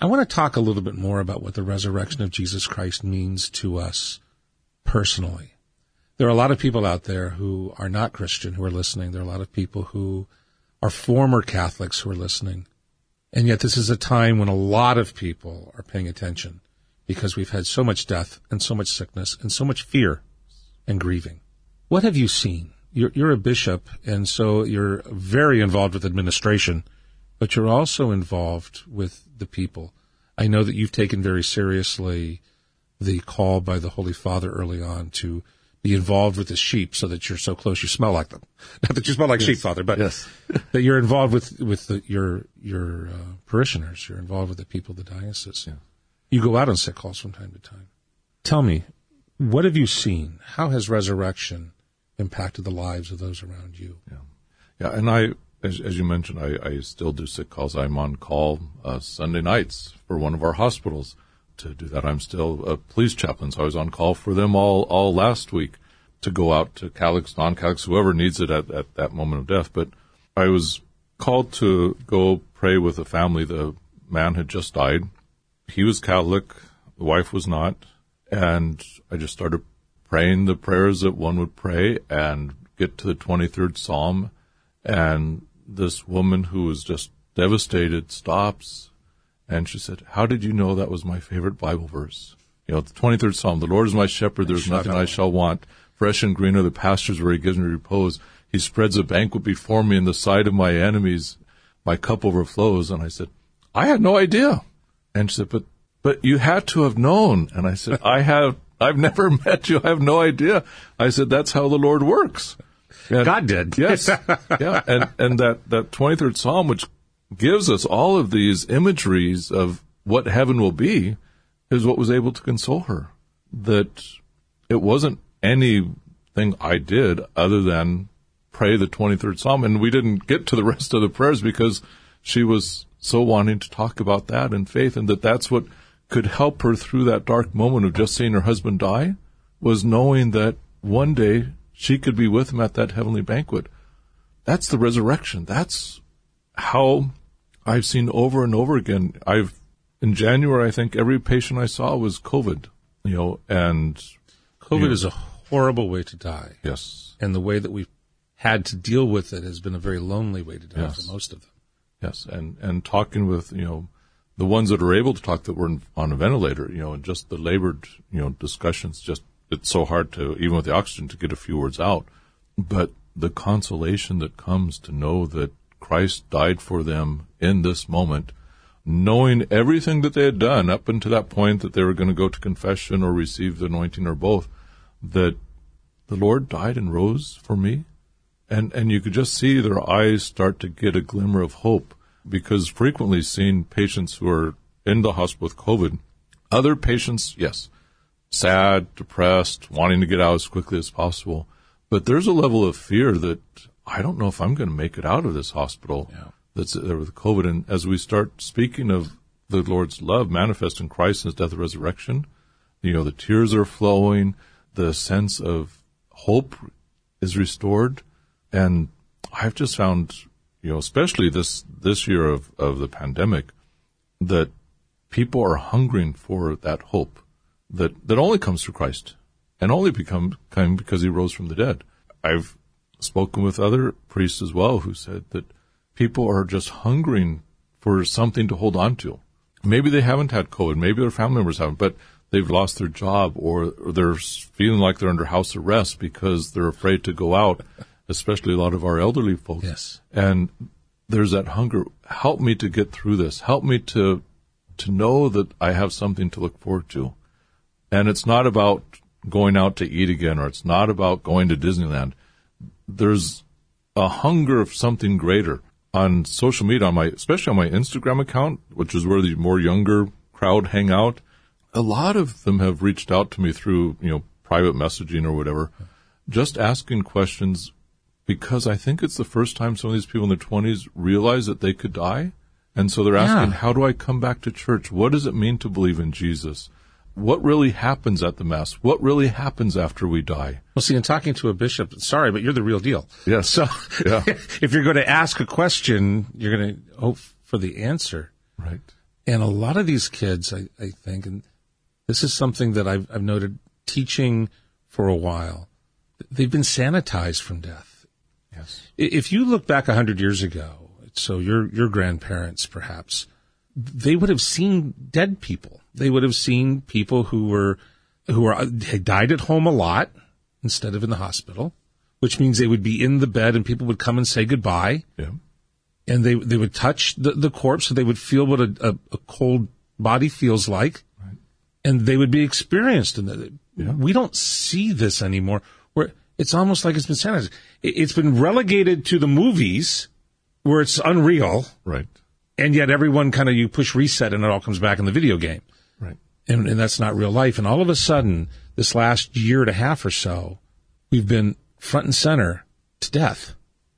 I want to talk a little bit more about what the resurrection of Jesus Christ means to us personally there are a lot of people out there who are not Christian who are listening. There are a lot of people who are former Catholics who are listening. And yet this is a time when a lot of people are paying attention because we've had so much death and so much sickness and so much fear and grieving. What have you seen? You're, you're a bishop and so you're very involved with administration, but you're also involved with the people. I know that you've taken very seriously the call by the Holy Father early on to be involved with the sheep so that you're so close you smell like them. Not that you smell like sheep, Father, but Yes. that you're involved with with the, your your uh, parishioners. You're involved with the people of the diocese. You go out on sick calls from time to time. Tell me, what have you seen? How has resurrection impacted the lives of those around you? Yeah, and I, as, as you mentioned, I, I still do sick calls. I'm on call uh, Sunday nights for one of our hospitals to do that. I'm still a police chaplain, so I was on call for them all all last week to go out to Catholics, non-Catholics, whoever needs it at, at that moment of death. But I was called to go pray with a family. The man had just died. He was Catholic. The wife was not. And I just started praying the prayers that one would pray and get to the 23rd Psalm. And this woman who was just devastated stops and she said, How did you know that was my favorite Bible verse? You know, the 23rd Psalm, the Lord is my shepherd, there's nothing I shall want. Fresh and green are the pastures where he gives me repose. He spreads a banquet before me in the sight of my enemies. My cup overflows. And I said, I had no idea. And she said, but, but you had to have known. And I said, I have, I've never met you. I have no idea. I said, that's how the Lord works. And- God did. Yes. yeah. And, and that, that 23rd Psalm, which gives us all of these imageries of what heaven will be, is what was able to console her. That it wasn't anything I did other than pray the 23rd Psalm. And we didn't get to the rest of the prayers because she was so wanting to talk about that and faith and that that's what could help her through that dark moment of just seeing her husband die was knowing that one day she could be with him at that heavenly banquet. That's the resurrection. That's how I've seen over and over again. I've in January, I think every patient I saw was COVID, you know, and COVID Yeah. is a horrible way to die. yes, And the way that we've had to deal with it has been a very lonely way to die Yes. for most of them. yes, and and talking with you know the ones that are able to talk that were on a ventilator, you know, and just the labored you know discussions. Just it's so hard to even with the oxygen to get a few words out, but the consolation that comes to know that Christ died for them in this moment, knowing everything that they had done up until that point that they were going to go to confession or receive the anointing or both, that the Lord died and rose for me. And, and you could just see their eyes start to get a glimmer of hope because frequently seeing patients who are in the hospital with COVID, other patients, yes, sad, depressed, wanting to get out as quickly as possible. But there's a level of fear that I don't know if I'm going to make it out of this hospital Yeah. that's there with COVID. And as we start speaking of the Lord's love manifest in Christ and his death and resurrection, you know, the tears are flowing, the sense of hope is restored. And I've just found, you know, especially this, this year of, of the pandemic, that people are hungering for that hope that, that only comes through Christ and only become came because he rose from the dead. I've spoken with other priests as well who said that people are just hungering for something to hold on to. Maybe they haven't had COVID, maybe their family members haven't, but they've lost their job or, or they're feeling like they're under house arrest because they're afraid to go out, especially a lot of our elderly folks. Yes. And there's that hunger. Help me to get through this. Help me to, to know that I have something to look forward to. And it's not about going out to eat again or it's not about going to Disneyland. There's a hunger of something greater on social media, on my, especially on my Instagram account, which is where the more younger crowd hang out. A lot of them have reached out to me through, you know, private messaging or whatever, just asking questions because I think it's the first time some of these people in their twenties realize that they could die. And so they're asking, Yeah. how do I come back to church? What does it mean to believe in Jesus? What really happens at the Mass? What really happens after we die? Well, see, in talking to a bishop, sorry, but you're the real deal. Yes. So Yeah. if you're going to ask a question, you're going to hope for the answer. Right. And a lot of these kids, I, I think, and this is something that I've, I've noted teaching for a while, they've been sanitized from death. Yes. If you look back a hundred years ago, so your, your grandparents perhaps, they would have seen dead people. They would have seen people who were, who were, had died at home a lot instead of in the hospital, which means they would be in the bed and people would come and say goodbye. Yeah. and they they would touch the, the corpse so they would feel what a, a, a cold body feels like. And they would be experienced in the, we don't see this anymore. Where it's almost like it's been sanitized. It- it's been relegated to the movies where it's unreal. Right. and yet everyone kind of you push reset and it all comes back in the video game. Right. And, and that's not real life. And all of a sudden, this last year and a half or so, we've been front and center to death,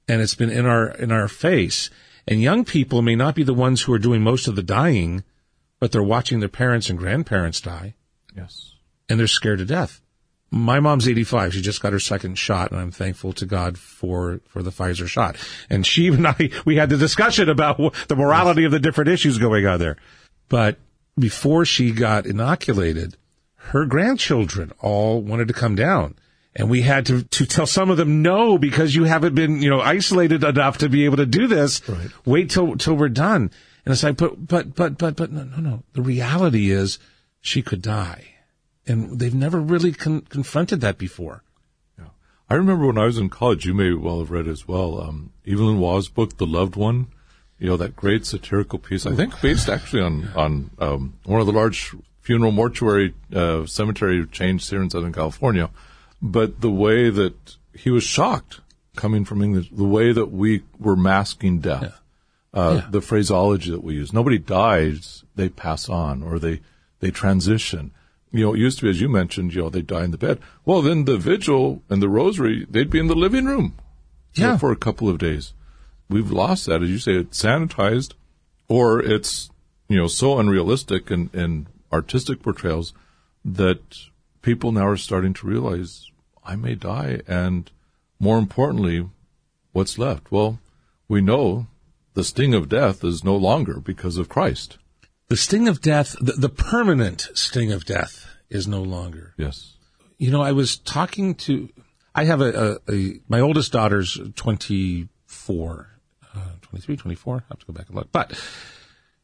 and it's been in our in our face. And young people may not be the ones who are doing most of the dying, but they're watching their parents and grandparents die, Yes. and they're scared to death. My mom's 85. She just got her second shot, and I'm thankful to God for, for the Pfizer shot. And she and I, we had the discussion about the morality of the different issues going on there. But before she got inoculated, her grandchildren all wanted to come down. And we had to, to tell some of them no because you haven't been, you know, isolated enough to be able to do this. Right. Wait till, till we're done. And it's like, but, but, but, but, but, no, no, no. The reality is she could die. And they've never really con- confronted that before. Yeah. I remember when I was in college, you may well have read as well, um, Evelyn Waugh's book, The Loved One. You know, that great satirical piece, I think based actually on, on, um, one of the large funeral mortuary, uh, cemetery chains here in Southern California. But the way that he was shocked coming from England, the way that we were masking death, uh, Yeah. the phraseology that we use. Nobody dies, they pass on or they, they transition. You know, it used to be, as you mentioned, you know, they die in the bed. Well, then the vigil and the rosary, they'd be in the living room you know, Yeah. for a couple of days. We've lost that, as you say, it's sanitized or it's, you know, so unrealistic and, and artistic portrayals that people now are starting to realize I may die. And more importantly, what's left? Well, we know the sting of death is no longer because of Christ. The sting of death, the, the permanent sting of death is no longer. Yes. You know, I was talking to, I have a, a, a my oldest daughter's 24, uh, 23, 24. I have to go back and look, but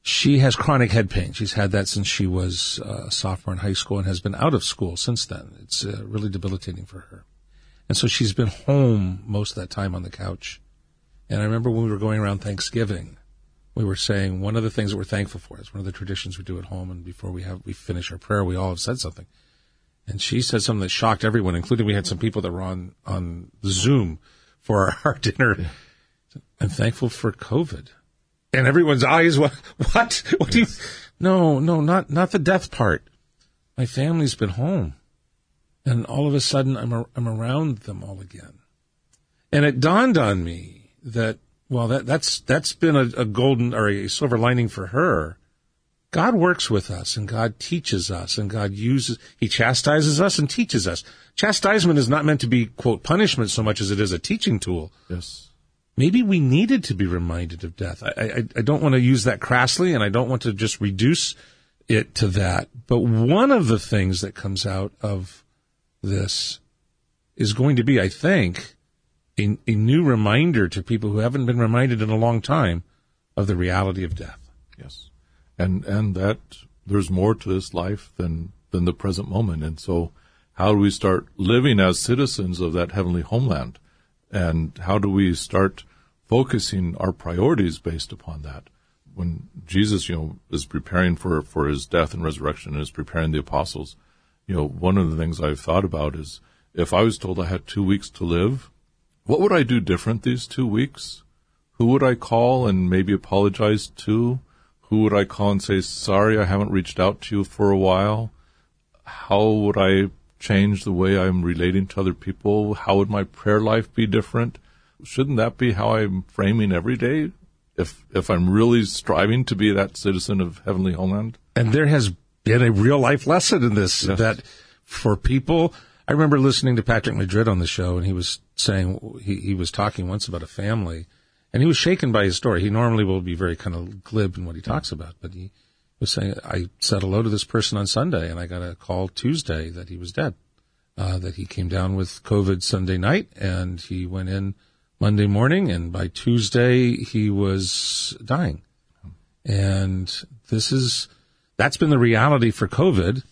she has chronic head pain. She's had that since she was uh, a sophomore in high school and has been out of school since then. It's uh, really debilitating for her. And so she's been home most of that time on the couch. And I remember when we were going around Thanksgiving, we were saying one of the things that we're thankful for is one of the traditions we do at home. And before we have, we finish our prayer, we all have said something. And she said something that shocked everyone, including we had some people that were on, on Zoom for our, our dinner. I'm thankful for COVID And everyone's eyes, what, what, what do you, no, no, not, not the death part. My family's been home. And all of a sudden I'm, a, I'm around them all again. And it dawned on me that, well, that, that's, that's been a, a golden or a silver lining for her. God works with us and God teaches us and God uses, He chastises us and teaches us. Chastisement is not meant to be, quote, punishment so much as it is a teaching tool. Yes. Maybe we needed to be reminded of death. I, I, I don't want to use that crassly and I don't want to just reduce it to that. But one of the things that comes out of this is going to be, I think, a, a new reminder to people who haven't been reminded in a long time of the reality of death. Yes and and that there's more to this life than than the present moment. And so, how do we start living as citizens of that heavenly homeland? And how do we start focusing our priorities based upon that? When Jesus, you know, is preparing for for his death and resurrection and is preparing the apostles, you know, one of the things I've thought about is if I was told I had two weeks to live, what would I do different these two weeks? Who would I call and maybe apologize to? Who would I call and say, sorry, I haven't reached out to you for a while? How would I change the way I'm relating to other people? How would my prayer life be different? Shouldn't that be how I'm framing every day? If, if I'm really striving to be that citizen of heavenly homeland? And there has been a real life lesson in this yes. that for people, I remember listening to Patrick Madrid on the show and he was saying, he, he was talking once about a family and he was shaken by his story. He normally will be very kind of glib in what he talks about, but he was saying, I said hello to this person on Sunday and I got a call Tuesday that he was dead. Uh, that he came down with COVID Sunday night and he went in Monday morning and by Tuesday he was dying. And this is, that's been the reality for COVID.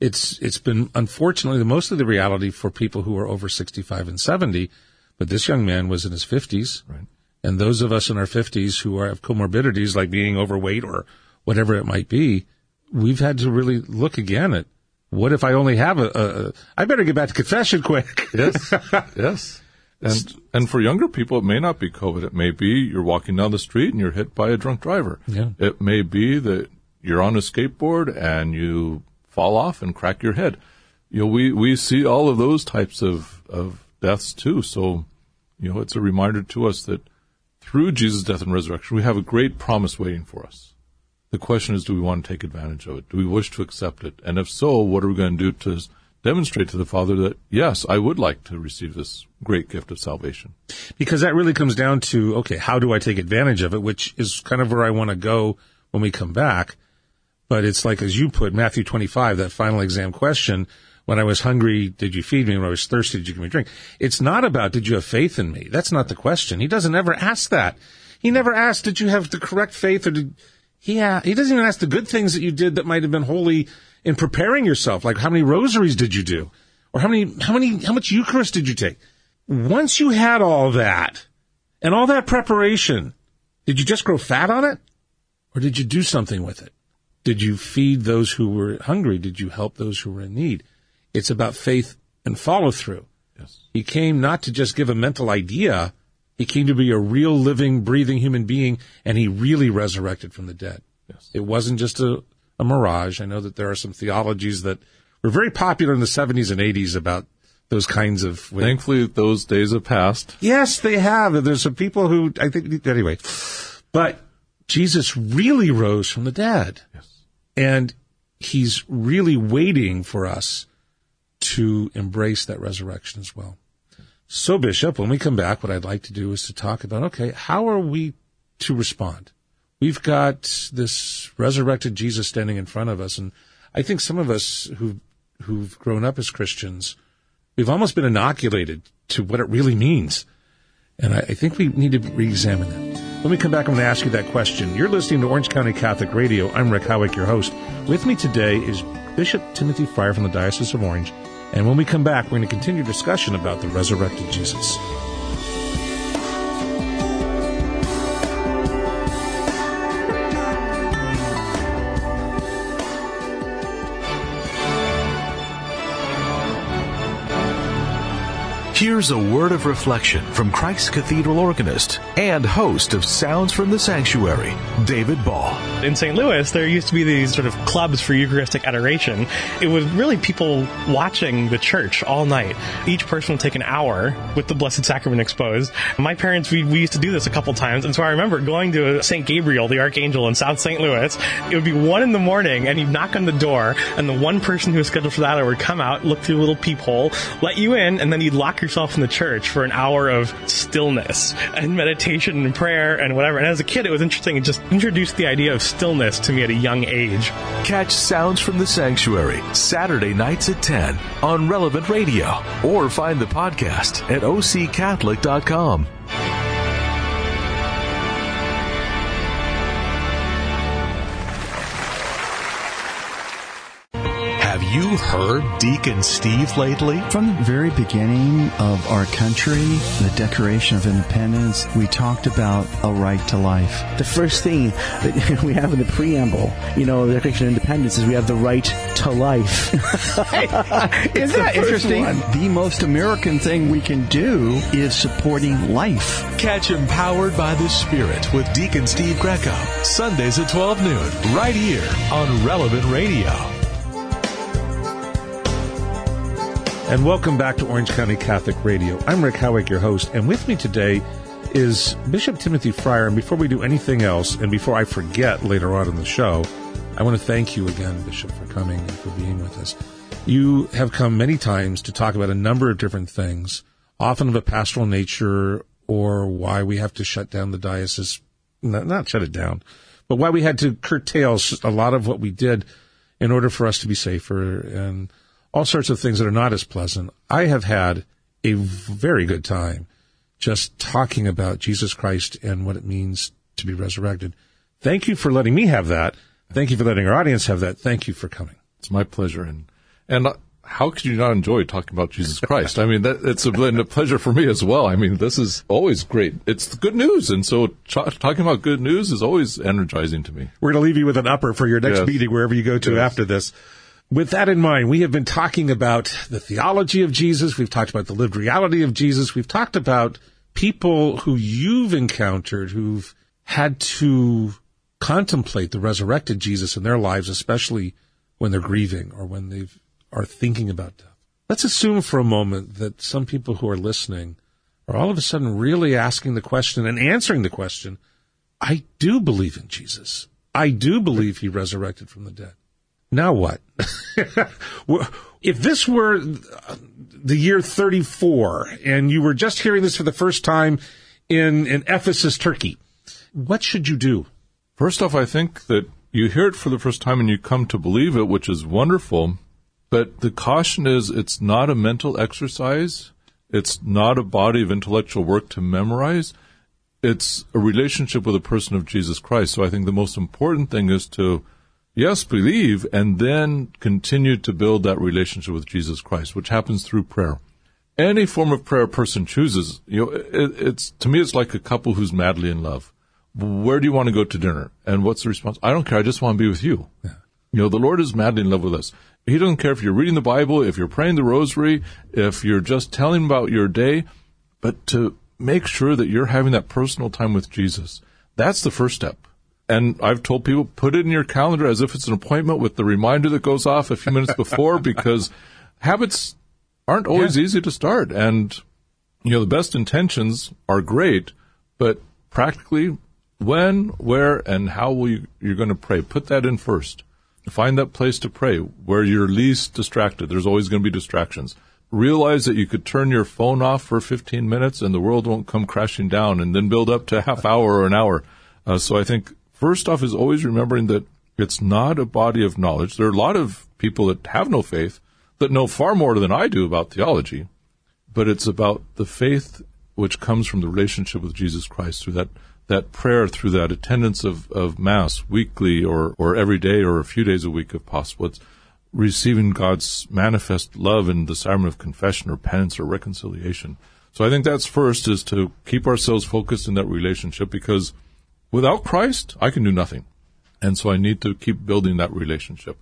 It's, it's been unfortunately the mostly the reality for people who are over 65 and 70, but this young man was in his 50s. Right. And those of us in our 50s who have comorbidities like being overweight or whatever it might be, we've had to really look again at what if I only have a, a, a I better get back to confession quick. yes. Yes. And and for younger people, it may not be COVID. It may be you're walking down the street and you're hit by a drunk driver. Yeah. It may be that you're on a skateboard and you fall off and crack your head. You know, we, we see all of those types of, of deaths too. So, you know, it's a reminder to us that through Jesus' death and resurrection, we have a great promise waiting for us. The question is, do we want to take advantage of it? Do we wish to accept it? And if so, what are we going to do to demonstrate to the Father that, yes, I would like to receive this great gift of salvation? Because that really comes down to, okay, how do I take advantage of it? Which is kind of where I want to go when we come back. But it's like, as you put, Matthew 25, that final exam question, when I was hungry, did you feed me? When I was thirsty, did you give me drink? It's not about, did you have faith in me? That's not the question. He doesn't ever ask that. He never asked, did you have the correct faith or did, he, ha- he doesn't even ask the good things that you did that might have been holy in preparing yourself. Like how many rosaries did you do? Or how many, how many, how much Eucharist did you take? Once you had all that and all that preparation, did you just grow fat on it? Or did you do something with it? Did you feed those who were hungry? Did you help those who were in need? It's about faith and follow through. Yes. He came not to just give a mental idea. He came to be a real living, breathing human being, and he really resurrected from the dead. Yes. It wasn't just a, a mirage. I know that there are some theologies that were very popular in the 70s and 80s about those kinds of. Thankfully, those days have passed. Yes, they have. There's some people who, I think, anyway. But Jesus really rose from the dead. Yes. And he's really waiting for us to embrace that resurrection as well. So, Bishop, when we come back, what I'd like to do is to talk about, okay, how are we to respond? We've got this resurrected Jesus standing in front of us, and I think some of us who who've grown up as Christians, we've almost been inoculated to what it really means. And I, I think we need to re-examine that. When we come back, I'm going to ask you that question. You're listening to Orange County Catholic Radio. I'm Rick Howick, your host. With me today is Bishop Timothy Freyer from the Diocese of Orange and when we come back, we're going to continue discussion about the resurrected Jesus. Here's a word of reflection from Christ Cathedral organist and host of Sounds from the Sanctuary, David Ball. In St. Louis, there used to be these sort of clubs for Eucharistic adoration. It was really people watching the church all night. Each person would take an hour with the Blessed Sacrament exposed. My parents, we, we used to do this a couple times, and so I remember going to St. Gabriel, the Archangel in South St. Louis. It would be one in the morning, and you'd knock on the door, and the one person who was scheduled for that hour would come out, look through a little peephole, let you in, and then you'd lock yourself in the church for an hour of stillness and meditation and prayer and whatever. And as a kid, it was interesting. It just introduced the idea of stillness to me at a young age. Catch Sounds from the Sanctuary Saturday nights at 10 on Relevant Radio or find the podcast at occatholic.com. you heard Deacon Steve lately? From the very beginning of our country, the Declaration of Independence, we talked about a right to life. The first thing that we have in the preamble, you know, the Declaration of Independence is we have the right to life. Isn't that interesting? One. The most American thing we can do is supporting life. Catch Empowered by the Spirit with Deacon Steve Greco. Sundays at 12 noon, right here on Relevant Radio. And welcome back to Orange County Catholic Radio. I'm Rick Howick, your host, and with me today is Bishop Timothy Freyer. And before we do anything else, and before I forget later on in the show, I want to thank you again, Bishop, for coming and for being with us. You have come many times to talk about a number of different things, often of a pastoral nature or why we have to shut down the diocese, not, shut it down, but why we had to curtail a lot of what we did in order for us to be safer and all sorts of things that are not as pleasant. I have had a very good time just talking about Jesus Christ and what it means to be resurrected. Thank you for letting me have that. Thank you for letting our audience have that. Thank you for coming. It's my pleasure. And, and uh, how could you not enjoy talking about Jesus Christ? I mean, that, it's a, a, pleasure for me as well. I mean, this is always great. It's good news. And so ch- talking about good news is always energizing to me. We're going to leave you with an upper for your next yes. meeting, wherever you go to yes. after this. With that in mind, we have been talking about the theology of Jesus. We've talked about the lived reality of Jesus. We've talked about people who you've encountered who've had to contemplate the resurrected Jesus in their lives, especially when they're grieving or when they are thinking about death. Let's assume for a moment that some people who are listening are all of a sudden really asking the question and answering the question, I do believe in Jesus. I do believe he resurrected from the dead now what? if this were the year 34 and you were just hearing this for the first time in, in Ephesus, Turkey, what should you do? First off, I think that you hear it for the first time and you come to believe it, which is wonderful. But the caution is it's not a mental exercise. It's not a body of intellectual work to memorize. It's a relationship with a person of Jesus Christ. So I think the most important thing is to Yes, believe, and then continue to build that relationship with Jesus Christ, which happens through prayer. Any form of prayer a person chooses, you know, it, it's to me, it's like a couple who's madly in love. Where do you want to go to dinner? And what's the response? I don't care. I just want to be with you. Yeah. You know, the Lord is madly in love with us. He doesn't care if you're reading the Bible, if you're praying the rosary, if you're just telling about your day, but to make sure that you're having that personal time with Jesus. That's the first step. And I've told people put it in your calendar as if it's an appointment with the reminder that goes off a few minutes before because habits aren't always yeah. easy to start. And, you know, the best intentions are great, but practically when, where, and how will you, you're going to pray. Put that in first. Find that place to pray where you're least distracted. There's always going to be distractions. Realize that you could turn your phone off for 15 minutes and the world won't come crashing down and then build up to a half hour or an hour. Uh, so I think First off is always remembering that it's not a body of knowledge. There are a lot of people that have no faith that know far more than I do about theology, but it's about the faith which comes from the relationship with Jesus Christ through that, that prayer, through that attendance of, of Mass weekly or, or every day or a few days a week if possible. It's receiving God's manifest love in the sacrament of confession or penance or reconciliation. So I think that's first is to keep ourselves focused in that relationship because – Without Christ, I can do nothing. And so I need to keep building that relationship,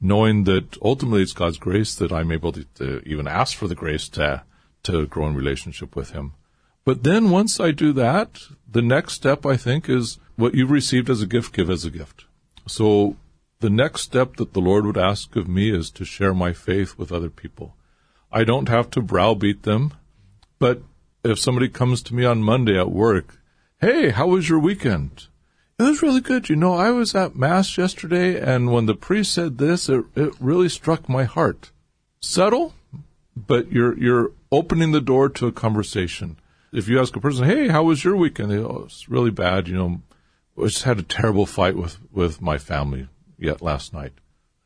knowing that ultimately it's God's grace that I'm able to, to even ask for the grace to, to grow in relationship with Him. But then once I do that, the next step I think is what you've received as a gift, give as a gift. So the next step that the Lord would ask of me is to share my faith with other people. I don't have to browbeat them, but if somebody comes to me on Monday at work, hey, how was your weekend? It was really good. You know, I was at Mass yesterday, and when the priest said this, it, it really struck my heart. Subtle, but you're, you're opening the door to a conversation. If you ask a person, hey, how was your weekend? They, oh, it's really bad. You know, I just had a terrible fight with, with my family yet last night.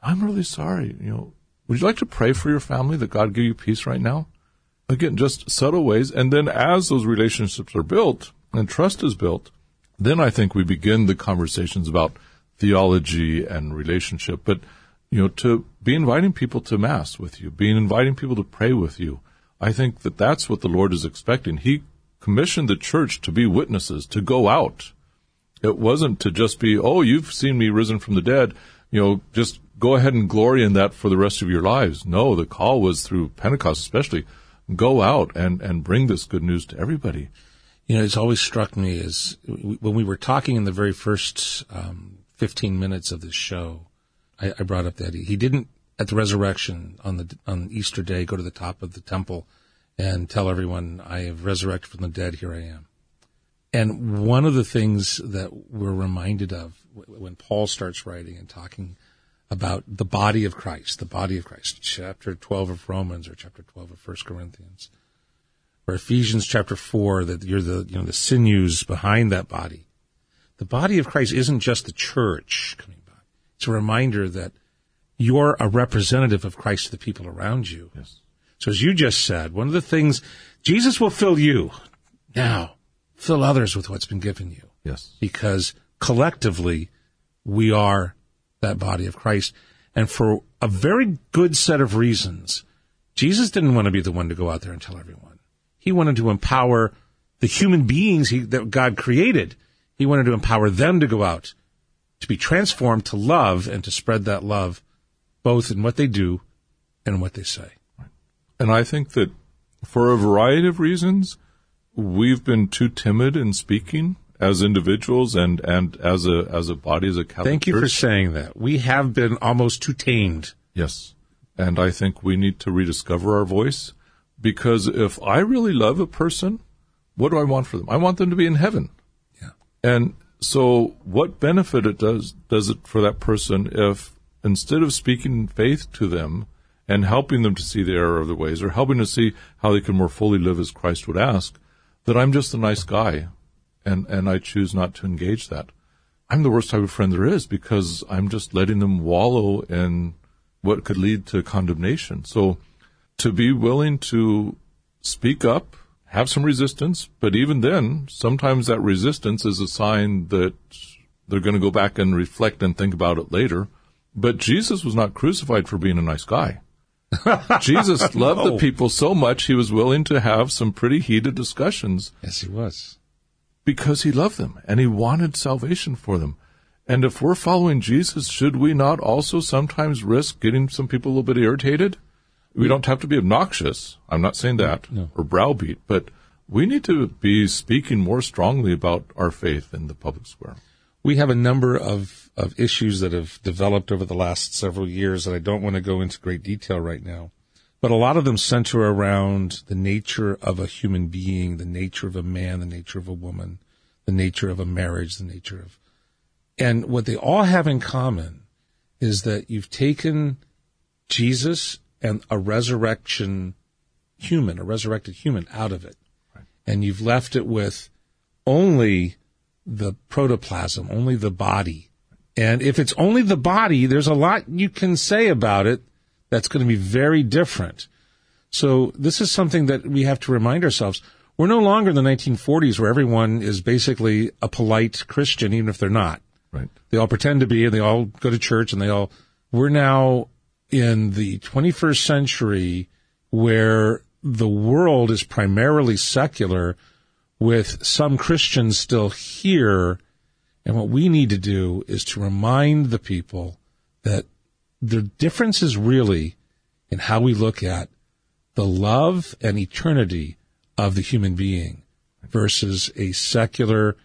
I'm really sorry. You know, would you like to pray for your family that God give you peace right now? Again, just subtle ways. And then as those relationships are built and trust is built, then I think we begin the conversations about theology and relationship. But, you know, to be inviting people to mass with you, being inviting people to pray with you, I think that that's what the Lord is expecting. He commissioned the church to be witnesses, to go out. It wasn't to just be, oh, you've seen me risen from the dead, you know, just go ahead and glory in that for the rest of your lives. No, the call was through Pentecost especially, go out and, and bring this good news to everybody. You know, it's always struck me as when we were talking in the very first um, 15 minutes of this show, I, I brought up that he, he didn't at the resurrection on the on Easter day go to the top of the temple and tell everyone, "I have resurrected from the dead. Here I am." And one of the things that we're reminded of when Paul starts writing and talking about the body of Christ, the body of Christ, chapter 12 of Romans or chapter 12 of 1 Corinthians, or Ephesians chapter four, that you're the, you know, the sinews behind that body. The body of Christ isn't just the church coming back. It's a reminder that you're a representative of Christ to the people around you. Yes. So as you just said, one of the things, Jesus will fill you. Now, fill others with what's been given you. Yes. Because collectively, we are that body of Christ. And for a very good set of reasons, Jesus didn't want to be the one to go out there and tell everyone. He wanted to empower the human beings he, that God created. He wanted to empower them to go out, to be transformed, to love, and to spread that love, both in what they do and what they say. And I think that for a variety of reasons, we've been too timid in speaking as individuals and, and as a as a body, as a Catholic Thank you church. for saying that. We have been almost too tamed. Yes. And I think we need to rediscover our voice because if I really love a person, what do I want for them? I want them to be in heaven. Yeah. And so what benefit it does does it for that person if instead of speaking faith to them and helping them to see the error of their ways or helping to see how they can more fully live as Christ would ask, that I'm just a nice guy and, and I choose not to engage that. I'm the worst type of friend there is because I'm just letting them wallow in what could lead to condemnation. So to be willing to speak up, have some resistance, but even then, sometimes that resistance is a sign that they're going to go back and reflect and think about it later. But Jesus was not crucified for being a nice guy. Jesus loved No. the people so much he was willing to have some pretty heated discussions Yes, he was. because he loved them and he wanted salvation for them. And if we're following Jesus, should we not also sometimes risk getting some people a little bit irritated? We don't have to be obnoxious. I'm not saying that No. or browbeat, but we need to be speaking more strongly about our faith in the public square. We have a number of, of issues that have developed over the last several years that I don't want to go into great detail right now. But a lot of them center around the nature of a human being, the nature of a man, the nature of a woman, the nature of a marriage, the nature of. And what they all have in common is that you've taken Jesus and a resurrection human, a resurrected human out of it. And you've left it with only the protoplasm, only the body. And if it's only the body, there's a lot you can say about it that's going to be very different. So this is something that we have to remind ourselves. We're no longer in the 1940s where everyone is basically a polite Christian, even if they're not. Right. They all pretend to be and they all go to church and they all, we're now in the 21st century where the world is primarily secular with some Christians still here. And what we need to do is to remind the people that the difference is really in how we look at the love and eternity of the human being versus a secular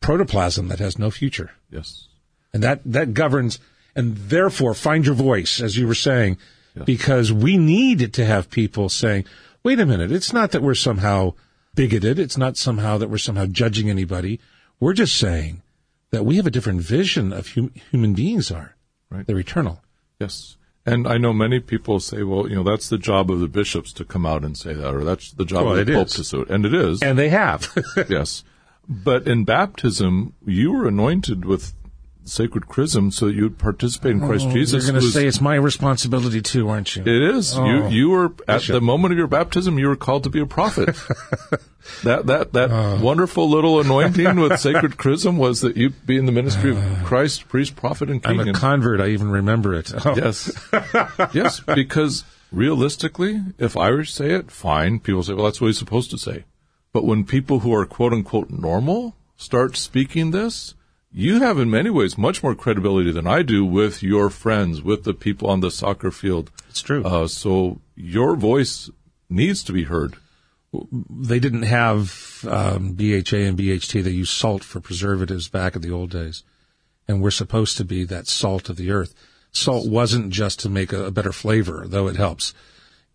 protoplasm that has no future. Yes. And that, that governs, and therefore find your voice, as you were saying, because we need to have people saying, wait a minute, it's not that we're somehow bigoted. It's not somehow that we're somehow judging anybody. We're just saying that we have a different vision of hum- human beings are. Right. They're eternal. Yes. And I know many people say, well, you know, that's the job of the bishops to come out and say that, or that's the job Well, of the pope is. to say it. And it is. And they have. yes. But in baptism, you were anointed with sacred chrism so that you'd participate in Christ Oh, Jesus. You're going to say it's my responsibility too, aren't you? It is. Oh, you you were at Bishop. the moment of your baptism. You were called to be a prophet. that that that Oh. wonderful little anointing with sacred chrism was that you be in the ministry of oh. Christ, priest, prophet, and king. I'm a convert. I even remember it. Oh. yes, yes. Because realistically, if Irish say it, fine. People say, well, that's what he's supposed to say. But when people who are quote unquote normal start speaking this, you have in many ways much more credibility than I do with your friends, with the people on the soccer field. It's true. Uh, so your voice needs to be heard. they didn't have um, BHA and BHT. They used salt for preservatives back in the old days, and we're supposed to be that salt of the earth. Salt wasn't just to make a, a better flavor, though it helps.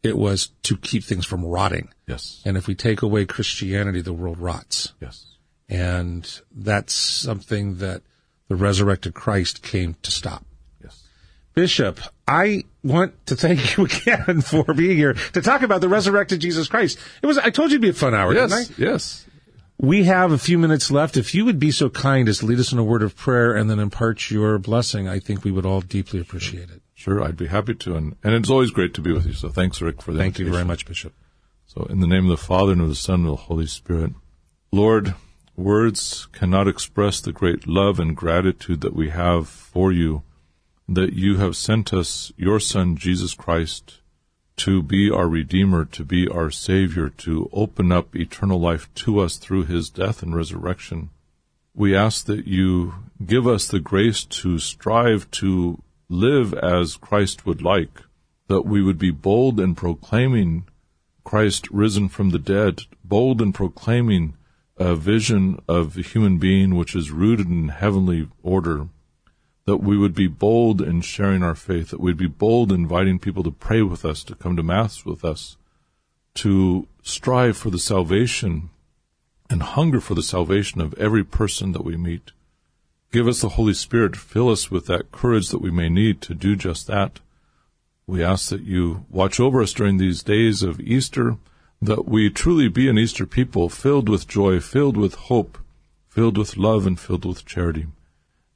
It was to keep things from rotting. Yes. And if we take away Christianity, the world rots. Yes. And that's something that the resurrected Christ came to stop. Yes. Bishop, I want to thank you again for being here to talk about the resurrected Jesus Christ. It was, I told you it'd be a fun hour, didn't I? Yes. Yes. We have a few minutes left. If you would be so kind as to lead us in a word of prayer and then impart your blessing, I think we would all deeply appreciate it. Sure, I'd be happy to, and, and it's always great to be with you. So thanks, Rick, for that. Thank you very much, Bishop. So, in the name of the Father and of the Son and of the Holy Spirit, Lord, words cannot express the great love and gratitude that we have for you, that you have sent us your Son, Jesus Christ, to be our Redeemer, to be our Savior, to open up eternal life to us through his death and resurrection. We ask that you give us the grace to strive to live as Christ would like, that we would be bold in proclaiming Christ risen from the dead, bold in proclaiming a vision of the human being which is rooted in heavenly order, that we would be bold in sharing our faith, that we'd be bold in inviting people to pray with us, to come to Mass with us, to strive for the salvation and hunger for the salvation of every person that we meet. Give us the Holy Spirit, fill us with that courage that we may need to do just that. We ask that you watch over us during these days of Easter, that we truly be an Easter people filled with joy, filled with hope, filled with love, and filled with charity.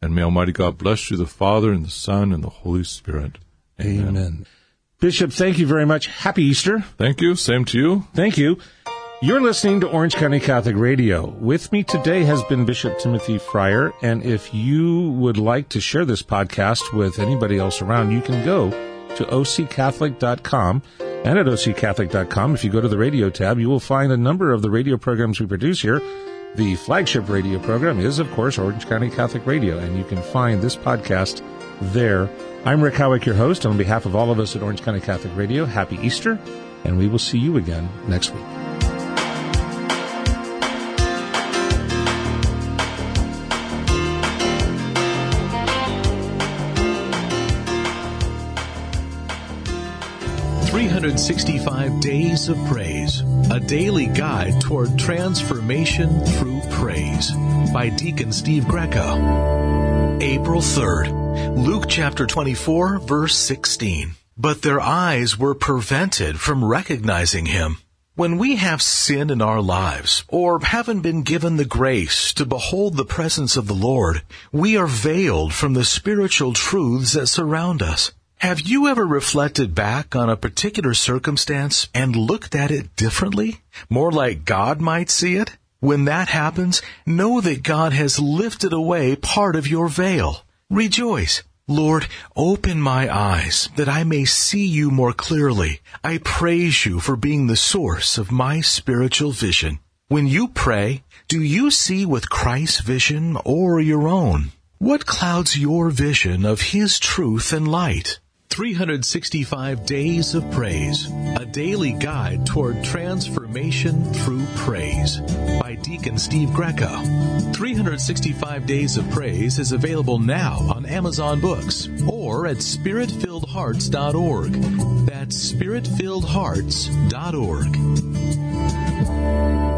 And may Almighty God bless you, the Father, and the Son, and the Holy Spirit. Amen. Bishop, thank you very much. Happy Easter. Thank you. Same to you. Thank you. You're listening to Orange County Catholic Radio. With me today has been Bishop Timothy Freyer. And if you would like to share this podcast with anybody else around, you can go to occatholic.com. And at occatholic.com, if you go to the radio tab, you will find a number of the radio programs we produce here. The flagship radio program is, of course, Orange County Catholic Radio, and you can find this podcast there. I'm Rick Howick, your host. On behalf of all of us at Orange County Catholic Radio, happy Easter, and we will see you again next week. Three hundred sixty-five days of praise, a daily guide toward transformation through praise, by Deacon Steve Greco. April third, Luke chapter twenty-four, verse sixteen. But their eyes were prevented from recognizing him. When we have sin in our lives, or haven't been given the grace to behold the presence of the Lord, we are veiled from the spiritual truths that surround us. Have you ever reflected back on a particular circumstance and looked at it differently? More like God might see it? When that happens, know that God has lifted away part of your veil. Rejoice. Lord, open my eyes that I may see you more clearly. I praise you for being the source of my spiritual vision. When you pray, do you see with Christ's vision or your own? What clouds your vision of His truth and light? 365 Days of Praise, a daily guide toward transformation through praise by Deacon Steve Greco. 365 Days of Praise is available now on Amazon Books or at spiritfilledhearts.org. That's spiritfilledhearts.org.